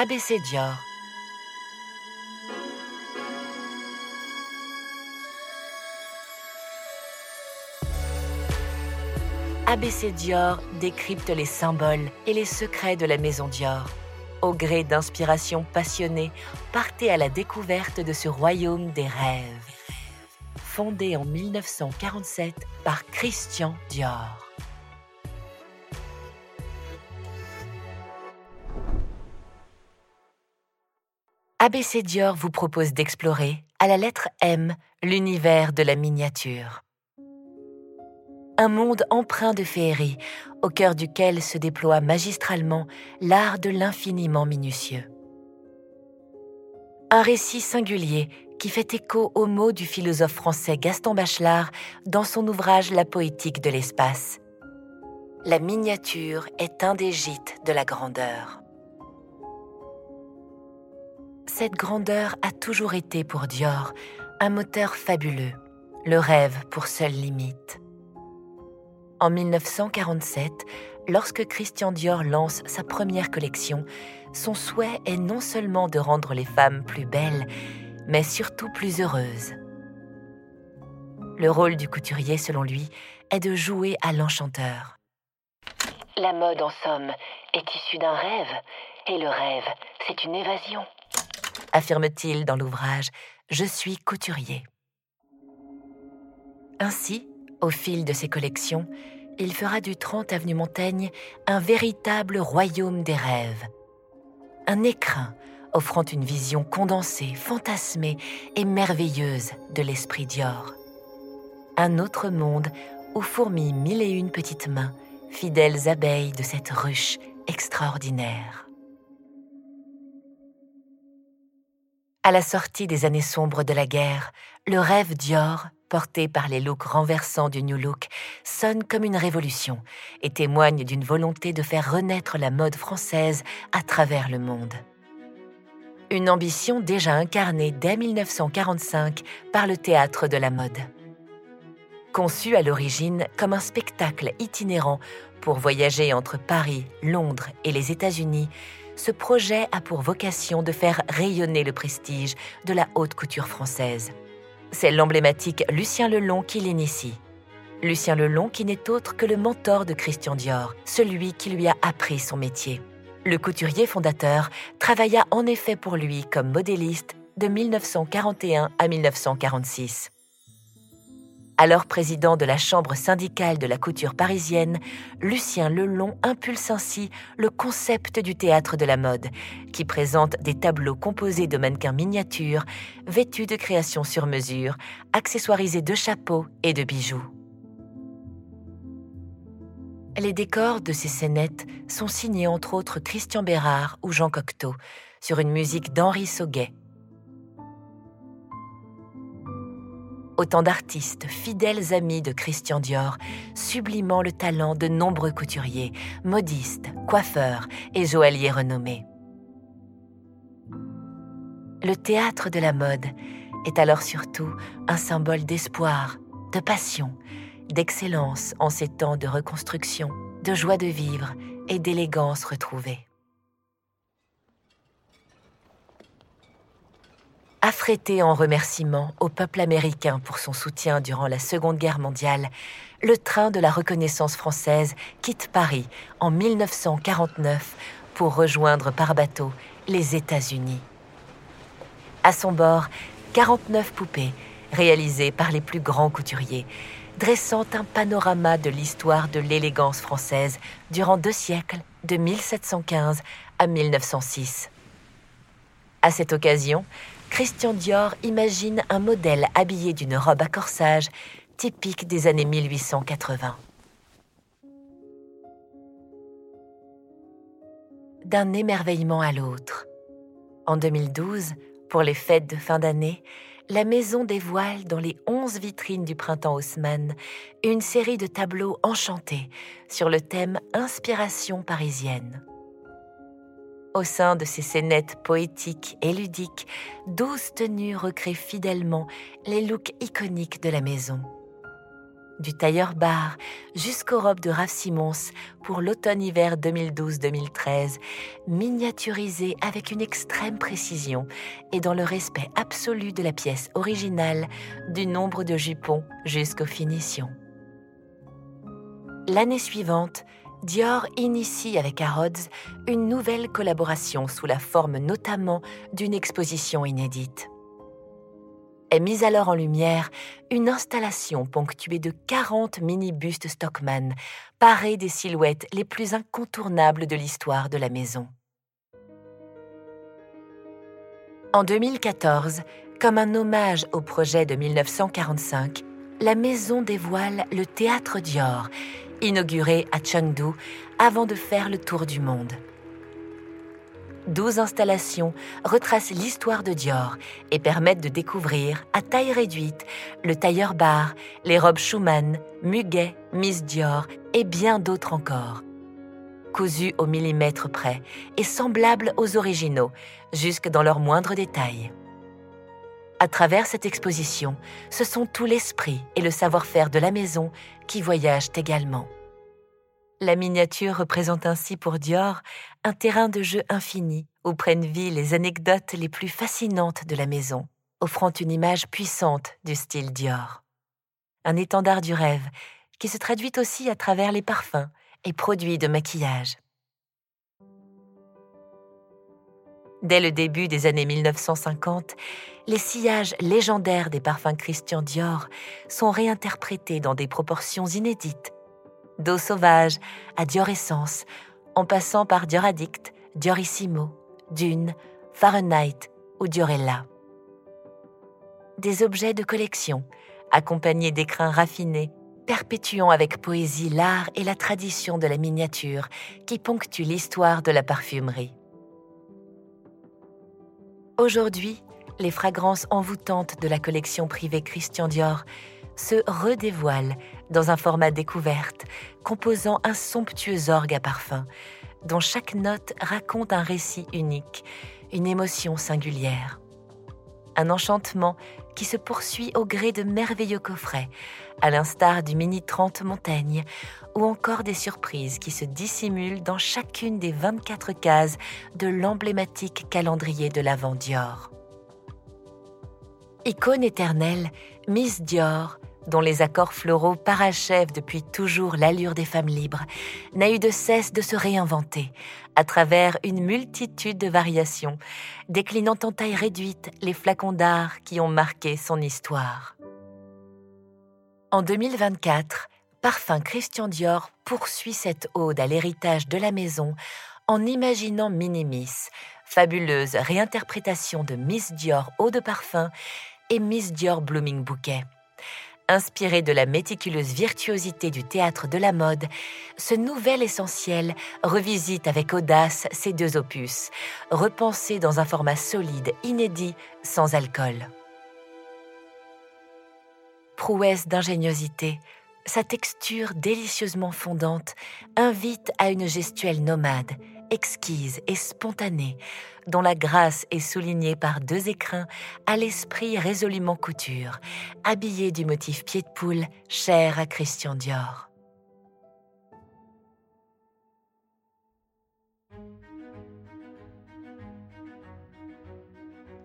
ABC Dior. ABC Dior décrypte les symboles et les secrets de la maison Dior. Au gré d'inspirations passionnées, partez à la découverte de ce royaume des rêves. Fondé en 1947 par Christian Dior. ABC Dior vous propose d'explorer, à la lettre M, l'univers de la miniature. Un monde empreint de féerie, au cœur duquel se déploie magistralement l'art de l'infiniment minutieux. Un récit singulier qui fait écho aux mots du philosophe français Gaston Bachelard dans son ouvrage La poétique de l'espace. La miniature est un des gîtes de la grandeur. Cette grandeur a toujours été pour Dior un moteur fabuleux, le rêve pour seule limite. En 1947, lorsque Christian Dior lance sa première collection, son souhait est non seulement de rendre les femmes plus belles, mais surtout plus heureuses. Le rôle du couturier, selon lui, est de jouer à l'enchanteur. La mode, en somme, est issue d'un rêve, et le rêve, c'est une évasion affirme-t-il dans l'ouvrage Je suis couturier. Ainsi, au fil de ses collections, il fera du 30 avenue Montaigne un véritable royaume des rêves. Un écrin offrant une vision condensée, fantasmée et merveilleuse de l'esprit Dior. Un autre monde où fourmillent mille et une petites mains, fidèles abeilles de cette ruche extraordinaire. À la sortie des années sombres de la guerre, le rêve Dior, porté par les looks renversants du New Look, sonne comme une révolution et témoigne d'une volonté de faire renaître la mode française à travers le monde. Une ambition déjà incarnée dès 1945 par le théâtre de la mode. Conçu à l'origine comme un spectacle itinérant pour voyager entre Paris, Londres et les États-Unis, ce projet a pour vocation de faire rayonner le prestige de la haute couture française. C'est l'emblématique Lucien Lelon qui l'initie. Lucien Lelon qui n'est autre que le mentor de Christian Dior, celui qui lui a appris son métier. Le couturier fondateur travailla en effet pour lui comme modéliste de 1941 à 1946. Alors président de la Chambre syndicale de la couture parisienne, Lucien Lelon impulse ainsi le concept du théâtre de la mode, qui présente des tableaux composés de mannequins miniatures, vêtus de créations sur mesure, accessoirisés de chapeaux et de bijoux. Les décors de ces scénettes sont signés entre autres Christian Bérard ou Jean Cocteau, sur une musique d'Henri Sauguet, autant d'artistes, fidèles amis de Christian Dior, sublimant le talent de nombreux couturiers, modistes, coiffeurs et joailliers renommés. Le théâtre de la mode est alors surtout un symbole d'espoir, de passion, d'excellence en ces temps de reconstruction, de joie de vivre et d'élégance retrouvée. Affrété en remerciement au peuple américain pour son soutien durant la Seconde Guerre mondiale, le train de la reconnaissance française quitte Paris en 1949 pour rejoindre par bateau les États-Unis. À son bord, 49 poupées réalisées par les plus grands couturiers, dressant un panorama de l'histoire de l'élégance française durant deux siècles, de 1715 à 1906. À cette occasion, Christian Dior imagine un modèle habillé d'une robe à corsage typique des années 1880. D'un émerveillement à l'autre. En 2012, pour les fêtes de fin d'année, la maison dévoile dans les onze vitrines du printemps Haussmann une série de tableaux enchantés sur le thème Inspiration parisienne. Au sein de ces scénettes poétiques et ludiques, douze tenues recréent fidèlement les looks iconiques de la maison. du tailleur bar jusqu'aux robes de Raf Simons pour l'automne-hiver 2012-2013, miniaturisées avec une extrême précision et dans le respect absolu de la pièce originale, du nombre de jupons jusqu'aux finitions. L'année suivante, Dior initie avec Harrods une nouvelle collaboration sous la forme notamment d'une exposition inédite est mise alors en lumière une installation ponctuée de 40 mini-bustes Stockman, parés des silhouettes les plus incontournables de l'histoire de la maison. En 2014, comme un hommage au projet de 1945, la maison dévoile le Théâtre Dior, inauguré à Chengdu avant de faire le tour du monde. 12 installations retracent l'histoire de Dior et permettent de découvrir, à taille réduite, le tailleur bar, les robes Schumann, Muguet, Miss Dior et bien d'autres encore. Cousues au millimètre près et semblables aux originaux, jusque dans leurs moindres détails. À travers cette exposition, ce sont tout l'esprit et le savoir-faire de la maison qui voyagent également. La miniature représente ainsi pour Dior un terrain de jeu infini où prennent vie les anecdotes les plus fascinantes de la maison, offrant une image puissante du style Dior. Un étendard du rêve qui se traduit aussi à travers les parfums et produits de maquillage. Dès le début des années 1950, les sillages légendaires des parfums Christian Dior sont réinterprétés dans des proportions inédites d'eau sauvage à Dior Essence, en passant par Dior Addict, Diorissimo, Dune, Fahrenheit ou Diorella. Des objets de collection, accompagnés d'écrins raffinés, perpétuant avec poésie l'art et la tradition de la miniature qui ponctuent l'histoire de la parfumerie. Aujourd'hui, les fragrances envoûtantes de la collection privée Christian Dior se redévoile dans un format découverte, composant un somptueux orgue à parfum, dont chaque note raconte un récit unique, une émotion singulière. Un enchantement qui se poursuit au gré de merveilleux coffrets, à l'instar du Mini 30 Montaigne, ou encore des surprises qui se dissimulent dans chacune des 24 cases de l'emblématique calendrier de l'Avent Dior. Icône éternelle, Miss Dior dont les accords floraux parachèvent depuis toujours l'allure des femmes libres, n'a eu de cesse de se réinventer à travers une multitude de variations, déclinant en taille réduite les flacons d'art qui ont marqué son histoire. En 2024, Parfum Christian Dior poursuit cette ode à l'héritage de la maison en imaginant Minimis, fabuleuse réinterprétation de Miss Dior eau de parfum et Miss Dior Blooming Bouquet. Inspiré de la méticuleuse virtuosité du théâtre de la mode, ce nouvel essentiel revisite avec audace ces deux opus, repensés dans un format solide, inédit, sans alcool. Prouesse d'ingéniosité, sa texture délicieusement fondante invite à une gestuelle nomade, exquise et spontanée, dont la grâce est soulignée par deux écrins à l'esprit résolument couture, habillés du motif pied de poule cher à Christian Dior.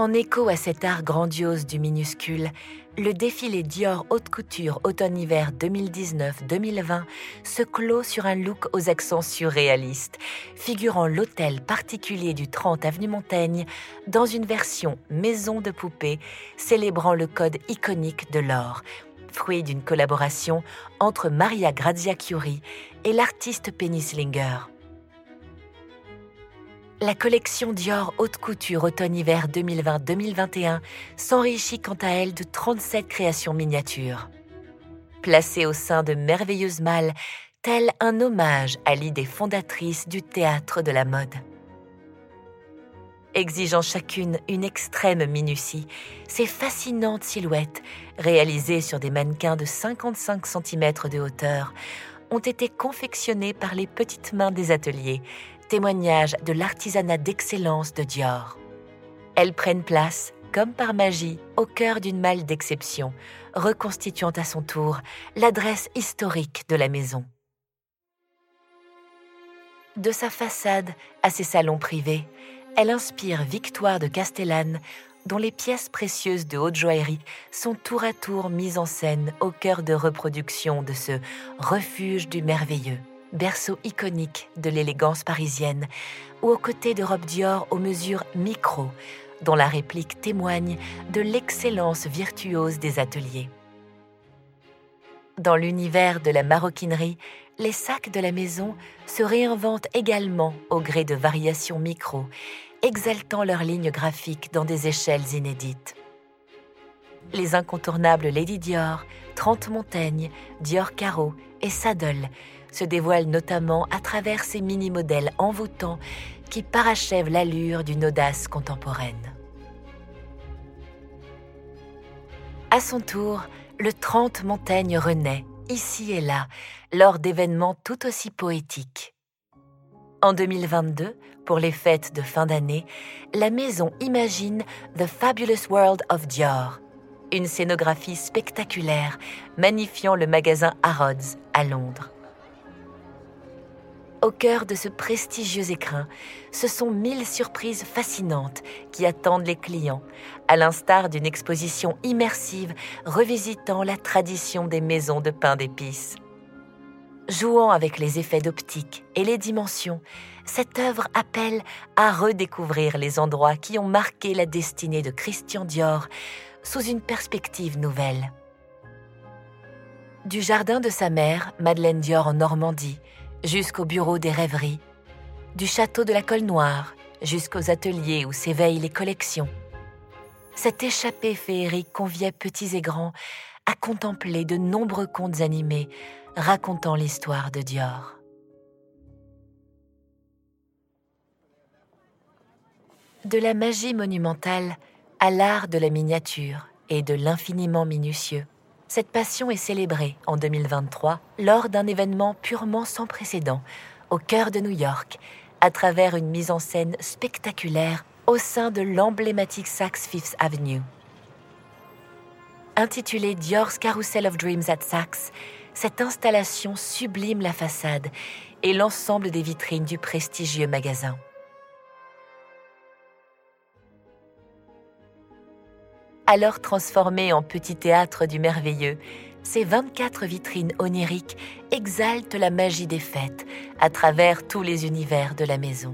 En écho à cet art grandiose du minuscule, le défilé Dior Haute Couture Automne-Hiver 2019-2020 se clôt sur un look aux accents surréalistes, figurant l'hôtel particulier du 30 avenue Montaigne dans une version maison de poupée célébrant le code iconique de l'or, fruit d'une collaboration entre Maria Grazia Chiuri et l'artiste Penny Slinger. La collection Dior Haute Couture Automne-Hiver 2020-2021 s'enrichit quant à elle de 37 créations miniatures. Placées au sein de merveilleuses malles, tel un hommage à l'idée fondatrice du théâtre de la mode. Exigeant chacune une extrême minutie, ces fascinantes silhouettes, réalisées sur des mannequins de 55 cm de hauteur, ont été confectionnées par les petites mains des ateliers témoignage de l'artisanat d'excellence de Dior. Elles prennent place comme par magie, au cœur d'une malle d'exception, reconstituant à son tour l'adresse historique de la maison. De sa façade à ses salons privés, elle inspire Victoire de Castellane, dont les pièces précieuses de haute joaillerie sont tour à tour mises en scène au cœur de reproduction de ce refuge du merveilleux, berceau iconique de l'élégance parisienne, ou aux côtés de robes Dior aux mesures micro, dont la réplique témoigne de l'excellence virtuose des ateliers. Dans l'univers de la maroquinerie, les sacs de la maison se réinventent également au gré de variations micro, exaltant leurs lignes graphiques dans des échelles inédites. Les incontournables Lady Dior, Trente Montaigne, Dior Caro et Saddle se dévoilent notamment à travers ces mini-modèles envoûtants qui parachèvent l'allure d'une audace contemporaine. À son tour, le Trente Montaigne renaît, ici et là, lors d'événements tout aussi poétiques. En 2022, pour les fêtes de fin d'année, la maison imagine The Fabulous World of Dior, une scénographie spectaculaire magnifiant le magasin Harrods à Londres. Au cœur de ce prestigieux écrin, ce sont mille surprises fascinantes qui attendent les clients, à l'instar d'une exposition immersive revisitant la tradition des maisons de pain d'épices. Jouant avec les effets d'optique et les dimensions, cette œuvre appelle à redécouvrir les endroits qui ont marqué la destinée de Christian Dior sous une perspective nouvelle. Du jardin de sa mère, Madeleine Dior en Normandie, jusqu'au bureau des rêveries, du château de la Colle Noire jusqu'aux ateliers où s'éveillent les collections. Cette échappée féerique conviait petits et grands à contempler de nombreux contes animés racontant l'histoire de Dior. De la magie monumentale à l'art de la miniature et de l'infiniment minutieux, cette passion est célébrée en 2023 lors d'un événement purement sans précédent au cœur de New York, à travers une mise en scène spectaculaire au sein de l'emblématique Saks Fifth Avenue. Intitulée Dior's Carousel of Dreams at Saks, cette installation sublime la façade et l'ensemble des vitrines du prestigieux magasin. Alors transformées en petit théâtre du merveilleux, ces 24 vitrines oniriques exaltent la magie des fêtes à travers tous les univers de la maison.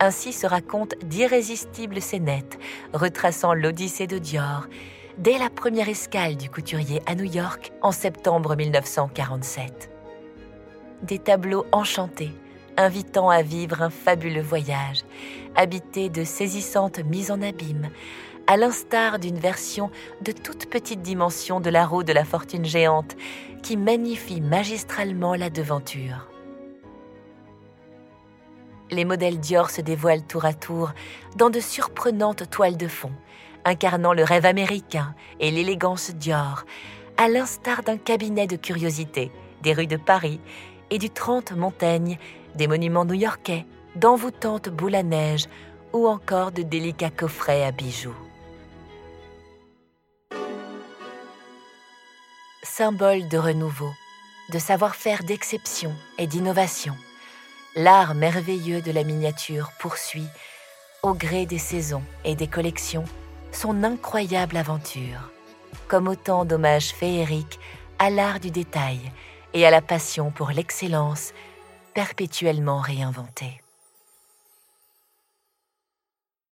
Ainsi se racontent d'irrésistibles scénettes retraçant l'Odyssée de Dior dès la première escale du couturier à New York en septembre 1947. Des tableaux enchantés invitant à vivre un fabuleux voyage, habité de saisissantes mises en abîme, à l'instar d'une version de toute petite dimension de la roue de la fortune géante qui magnifie magistralement la devanture. Les modèles Dior se dévoilent tour à tour dans de surprenantes toiles de fond, incarnant le rêve américain et l'élégance Dior, à l'instar d'un cabinet de curiosités des rues de Paris et du 30 Montaigne, des monuments new-yorkais, d'envoûtantes boules à neige ou encore de délicats coffrets à bijoux. Symbole de renouveau, de savoir-faire d'exception et d'innovation, l'art merveilleux de la miniature poursuit, au gré des saisons et des collections, son incroyable aventure, comme autant d'hommages féeriques à l'art du détail et à la passion pour l'excellence perpétuellement réinventée.